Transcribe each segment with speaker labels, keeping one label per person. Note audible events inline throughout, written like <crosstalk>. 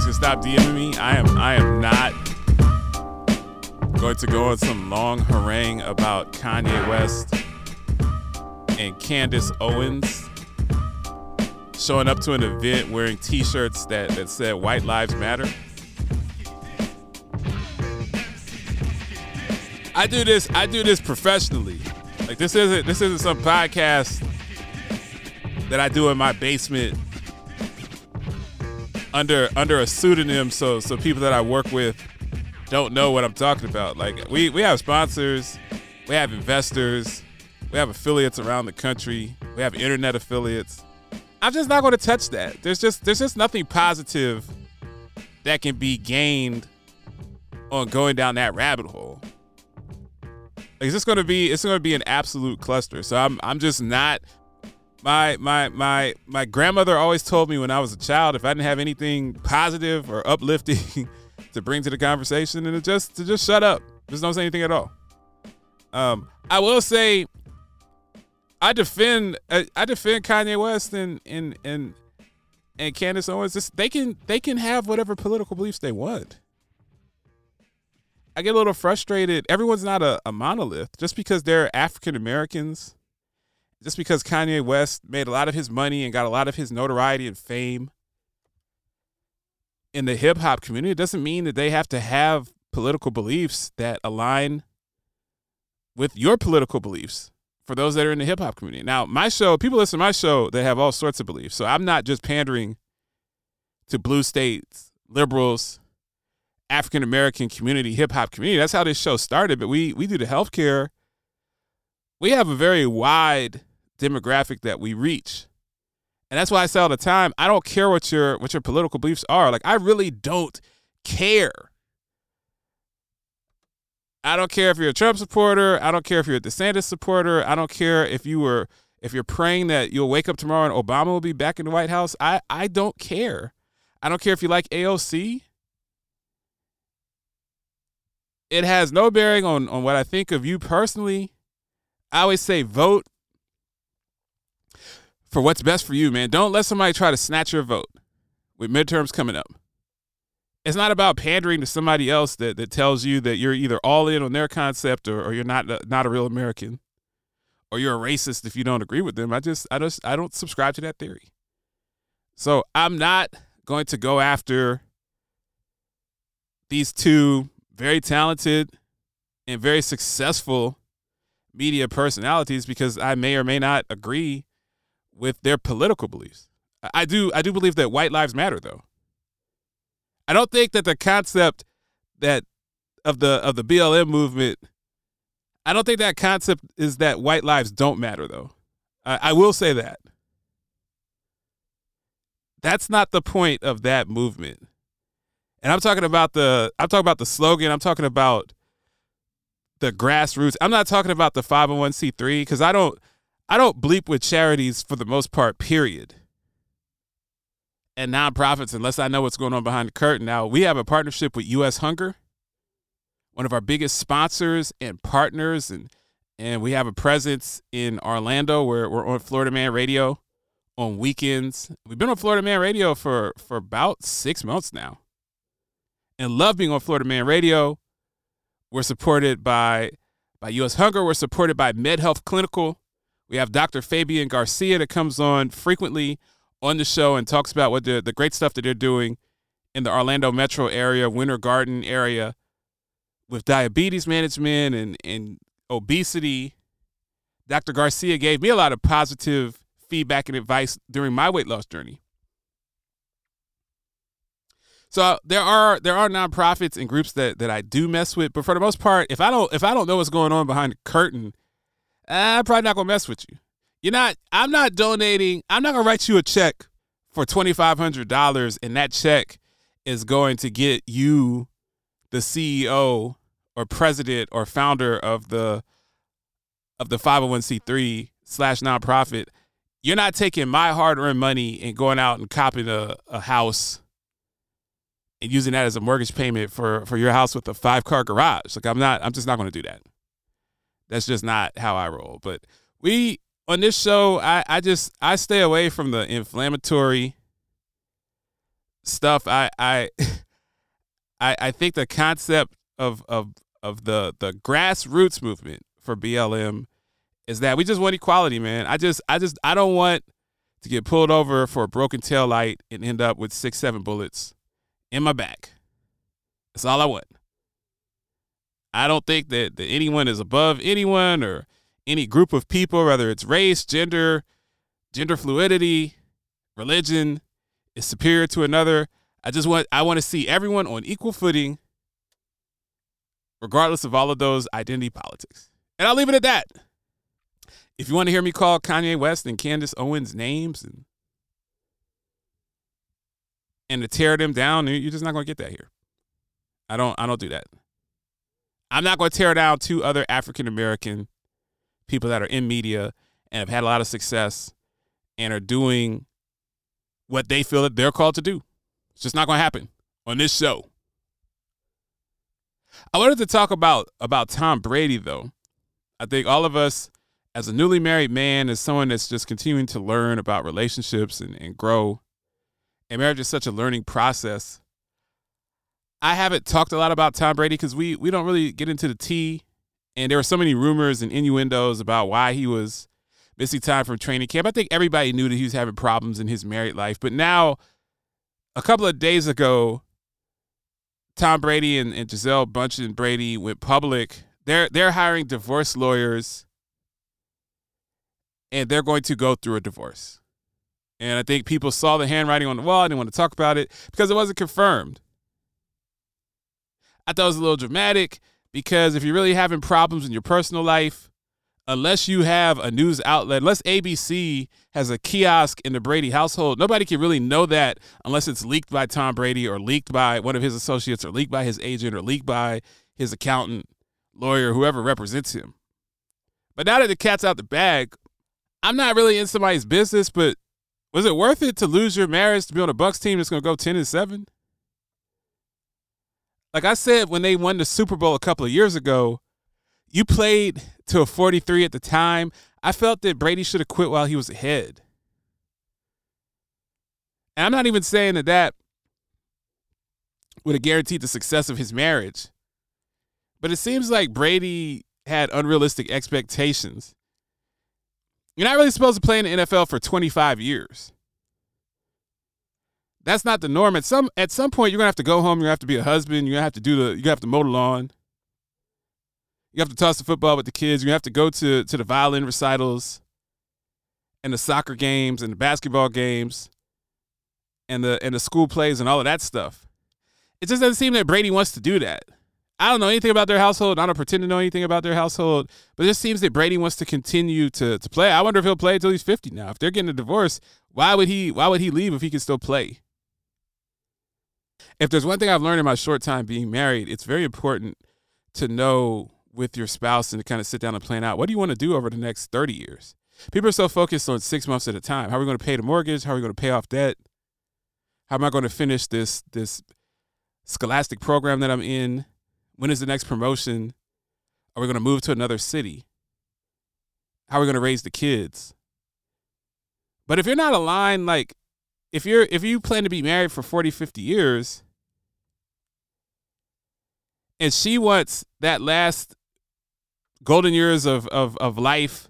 Speaker 1: guys can stop DMing me. I am I am not going to go on some long harangue about Kanye West and Candace Owens showing up to an event wearing t-shirts that, that said white lives matter. I do this I do this professionally. Like this isn't this isn't some podcast that I do in my basement under under a pseudonym so so people that I work with don't know what I'm talking about. Like we we have sponsors, we have investors, we have affiliates around the country, we have internet affiliates. I'm just not going to touch that. There's just there's just nothing positive that can be gained on going down that rabbit hole. Like, it's just going to be it's going to be an absolute cluster. So I'm I'm just not my my my my grandmother always told me when I was a child if I didn't have anything positive or uplifting <laughs> to bring to the conversation and just to just shut up. Just don't say anything at all. Um, I will say I defend I, I defend Kanye West and and and and Candace Owens. Just, they can they can have whatever political beliefs they want. I get a little frustrated. Everyone's not a, a monolith. Just because they're African Americans, just because Kanye West made a lot of his money and got a lot of his notoriety and fame in the hip hop community, it doesn't mean that they have to have political beliefs that align with your political beliefs for those that are in the hip hop community. Now, my show, people listen to my show, they have all sorts of beliefs. So I'm not just pandering to blue states, liberals, African American community, hip hop community. That's how this show started. But we we do the healthcare. We have a very wide demographic that we reach. And that's why I say all the time, I don't care what your what your political beliefs are. Like I really don't care. I don't care if you're a Trump supporter. I don't care if you're a DeSantis supporter. I don't care if you were if you're praying that you'll wake up tomorrow and Obama will be back in the White House. I I don't care. I don't care if you like AOC. It has no bearing on on what I think of you personally. I always say vote for what's best for you, man. Don't let somebody try to snatch your vote with midterms coming up. It's not about pandering to somebody else that, that tells you that you're either all in on their concept or, or you're not not a real American or you're a racist if you don't agree with them. I just I just I don't subscribe to that theory. So I'm not going to go after these two very talented and very successful media personalities because I may or may not agree with their political beliefs. I do I do believe that white lives matter though. I don't think that the concept that of the of the BLM movement I don't think that concept is that white lives don't matter though. I, I will say that. That's not the point of that movement. And I'm talking about the I'm talking about the slogan, I'm talking about the grassroots. I'm not talking about the 501c3 because I don't I don't bleep with charities for the most part, period. And nonprofits, unless I know what's going on behind the curtain. Now, we have a partnership with US Hunger, one of our biggest sponsors and partners, and and we have a presence in Orlando where we're on Florida Man Radio on weekends. We've been on Florida Man Radio for for about six months now. And love being on Florida Man Radio. We're supported by by US Hunger. We're supported by MedHealth Clinical. We have Dr. Fabian Garcia that comes on frequently on the show and talks about what the, the great stuff that they're doing in the Orlando metro area, Winter Garden area, with diabetes management and, and obesity. Dr. Garcia gave me a lot of positive feedback and advice during my weight loss journey. So there are there are nonprofits and groups that that I do mess with, but for the most part, if I don't if I don't know what's going on behind the curtain, I'm probably not gonna mess with you. You're not. I'm not donating. I'm not gonna write you a check for twenty five hundred dollars, and that check is going to get you, the CEO or president or founder of the of the 501c3 slash nonprofit, you're not taking my hard earned money and going out and copying a, a house and using that as a mortgage payment for for your house with a five car garage. Like I'm not I'm just not to do that. That's just not how I roll. But we on this show, I I just I stay away from the inflammatory stuff. I I <laughs> I I think the concept of of of the the grassroots movement for BLM is that we just want equality, man. I just I just I don't want to get pulled over for a broken tail light and end up with six seven bullets in my back. That's all I want. I don't think that, that anyone is above anyone or any group of people, whether it's race, gender, gender fluidity, religion, is superior to another. I just want I want to see everyone on equal footing, regardless of all of those identity politics. And I'll leave it at that. If you want to hear me call Kanye West and Candace Owens names and and to tear them down, you're just not going to get that here. I don't I don't do that. I'm not going to tear down two other African American people that are in media and have had a lot of success and are doing what they feel that they're called to do. It's just not going to happen on this show. I wanted to talk about about Tom Brady though. I think all of us as a newly married man, as someone that's just continuing to learn about relationships and, and grow, and marriage is such a learning process. I haven't talked a lot about Tom Brady because we we don't really get into the tea, and there were so many rumors and innuendos about why he was missing time from training camp. I think everybody knew that he was having problems in his married life, but now, a couple of days ago, Tom Brady and, and Gisele Bündchen Brady went public. They're they're hiring divorce lawyers, and they're going to go through a divorce. And I think people saw the handwriting on the wall. I didn't want to talk about it because it wasn't confirmed. I thought it was a little dramatic because if you're really having problems in your personal life, unless you have a news outlet, unless ABC has a kiosk in the Brady household, nobody can really know that unless it's leaked by Tom Brady or leaked by one of his associates or leaked by his agent or leaked by his accountant, lawyer, whoever represents him. But now that the cat's out the bag, I'm not really in somebody's business, but was it worth it to lose your marriage to be on a Bucs team that's going to go 10 and 7? Like I said when they won the Super Bowl a couple of years ago, you played to a 43 at the time. I felt that Brady should have quit while he was ahead. And I'm not even saying that that would have guaranteed the success of his marriage. But it seems like Brady had unrealistic expectations. You're not really supposed to play in the NFL for 25 years. That's not the norm. At some at some point, you're gonna have to go home. You're gonna have to be a husband. You're gonna have to do the. Gonna have to mow the lawn. You have to toss the football with the kids. You have to go to to the violin recitals, and the soccer games, and the basketball games, and the and the school plays, and all of that stuff. It just doesn't seem that Brady wants to do that. I don't know anything about their household. I don't pretend to know anything about their household, but it just seems that Brady wants to continue to to play. I wonder if he'll play until he's 50 now. If they're getting a divorce, why would he why would he leave if he can still play? If there's one thing I've learned in my short time being married, it's very important to know with your spouse and to kind of sit down and plan out what do you want to do over the next 30 years. People are so focused on 6 months at a time. How are we going to pay the mortgage? How are we going to pay off debt? How am I going to finish this this scholastic program that I'm in? When is the next promotion? Are we going to move to another city? How are we going to raise the kids? But if you're not aligned, like if you're if you plan to be married for 40, 50 years, and she wants that last golden years of of of life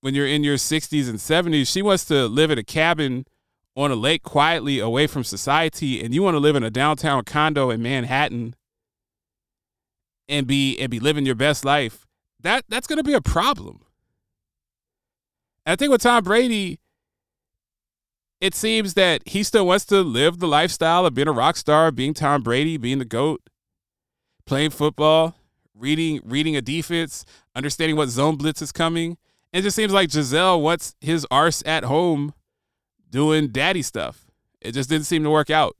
Speaker 1: when you're in your 60s and 70s, she wants to live in a cabin on a lake quietly away from society and you want to live in a downtown condo in Manhattan and be and be living your best life, that that's going to be a problem. And I think with Tom Brady, it seems that he still wants to live the lifestyle of being a rock star, being Tom Brady, being the goat, playing football, reading reading a defense, understanding what zone blitz is coming. It just seems like Gisele wants his arse at home doing daddy stuff. It just didn't seem to work out.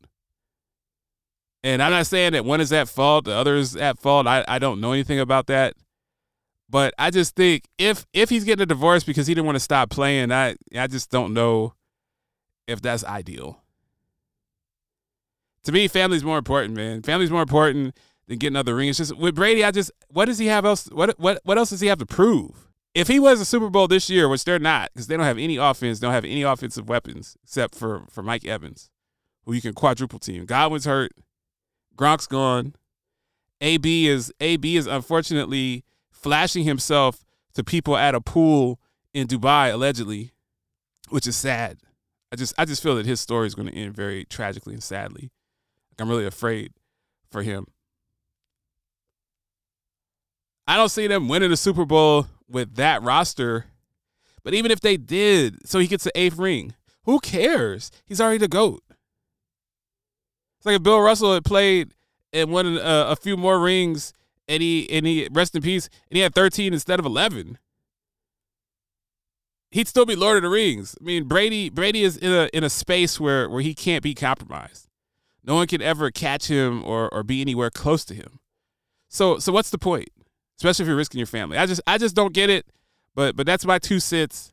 Speaker 1: And I'm not saying that one is at fault, the other is at fault. I, I don't know anything about that. But I just think if if he's getting a divorce because he didn't want to stop playing, I I just don't know if that's ideal. To me, family's more important, man. Family's more important than getting other rings. Just with Brady, I just what does he have else? What what what else does he have to prove? If he was a Super Bowl this year, which they're not, because they don't have any offense, don't have any offensive weapons except for for Mike Evans, who you can quadruple team. Godwin's hurt. Gronk's gone. AB is AB is unfortunately flashing himself to people at a pool in Dubai allegedly, which is sad. I just I just feel that his story is going to end very tragically and sadly. Like I'm really afraid for him. I don't see them winning the Super Bowl with that roster. But even if they did, so he gets the eighth ring, who cares? He's already the GOAT. It's like if Bill Russell had played and won a, a few more rings and he and he rest in peace and he had 13 instead of 11 he'd still be lord of the rings i mean brady brady is in a in a space where where he can't be compromised no one can ever catch him or or be anywhere close to him so so what's the point especially if you're risking your family i just i just don't get it but but that's my two cents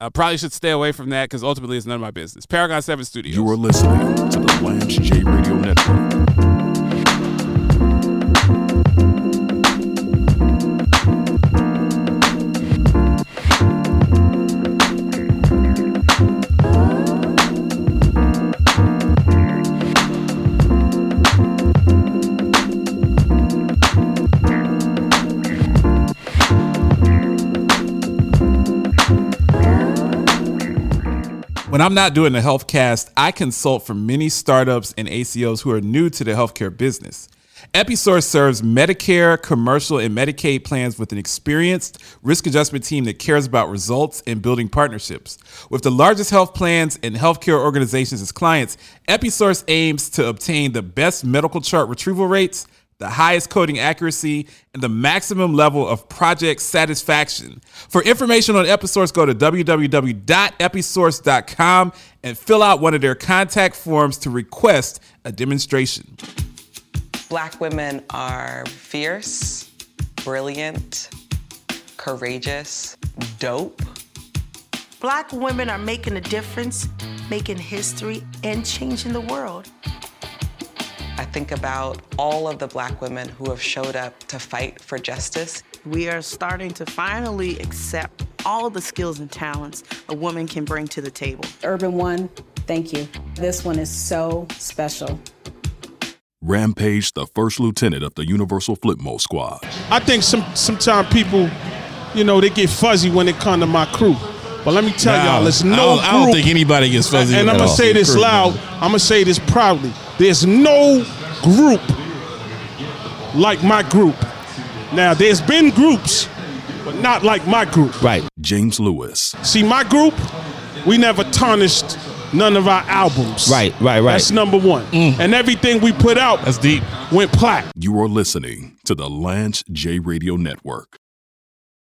Speaker 1: I probably should stay away from that because ultimately it's none of my business. Paragon 7 Studios.
Speaker 2: You are listening to the Lance J Radio Network.
Speaker 3: When I'm not doing the health cast, I consult for many startups and ACOs who are new to the healthcare business. Episource serves Medicare, commercial, and Medicaid plans with an experienced risk adjustment team that cares about results and building partnerships. With the largest health plans and healthcare organizations as clients, Episource aims to obtain the best medical chart retrieval rates, the highest coding accuracy, and the maximum level of project satisfaction. For information on Episource, go to www.episource.com and fill out one of their contact forms to request a demonstration.
Speaker 4: Black women are fierce, brilliant, courageous, dope.
Speaker 5: Black women are making a difference, making history, and changing the world.
Speaker 4: I think about all of the black women who have showed up to fight for justice.
Speaker 5: We are starting to finally accept all the skills and talents a woman can bring to the table.
Speaker 6: Urban One, thank you. This one is so special.
Speaker 2: Rampage, the first lieutenant of the Universal Flipmode Squad.
Speaker 7: I think some sometimes people, you know, they get fuzzy when it come to my crew. But let me tell y'all, there's no
Speaker 8: I don't, I don't think anybody gets fuzzy.
Speaker 7: and I'm gonna
Speaker 8: that.
Speaker 7: say this
Speaker 8: Crew.
Speaker 7: loud. I'm gonna say this proudly. There's no group like my group. Now, there's been groups, but not like my group.
Speaker 8: Right.
Speaker 2: James Lewis,
Speaker 7: See, my group, we never tarnished none of our albums.
Speaker 8: Right, right, right.
Speaker 7: That's number one. Mm. And everything we put out
Speaker 8: That's deep.
Speaker 7: went plat.
Speaker 2: you are listening to the Lance J Radio Network.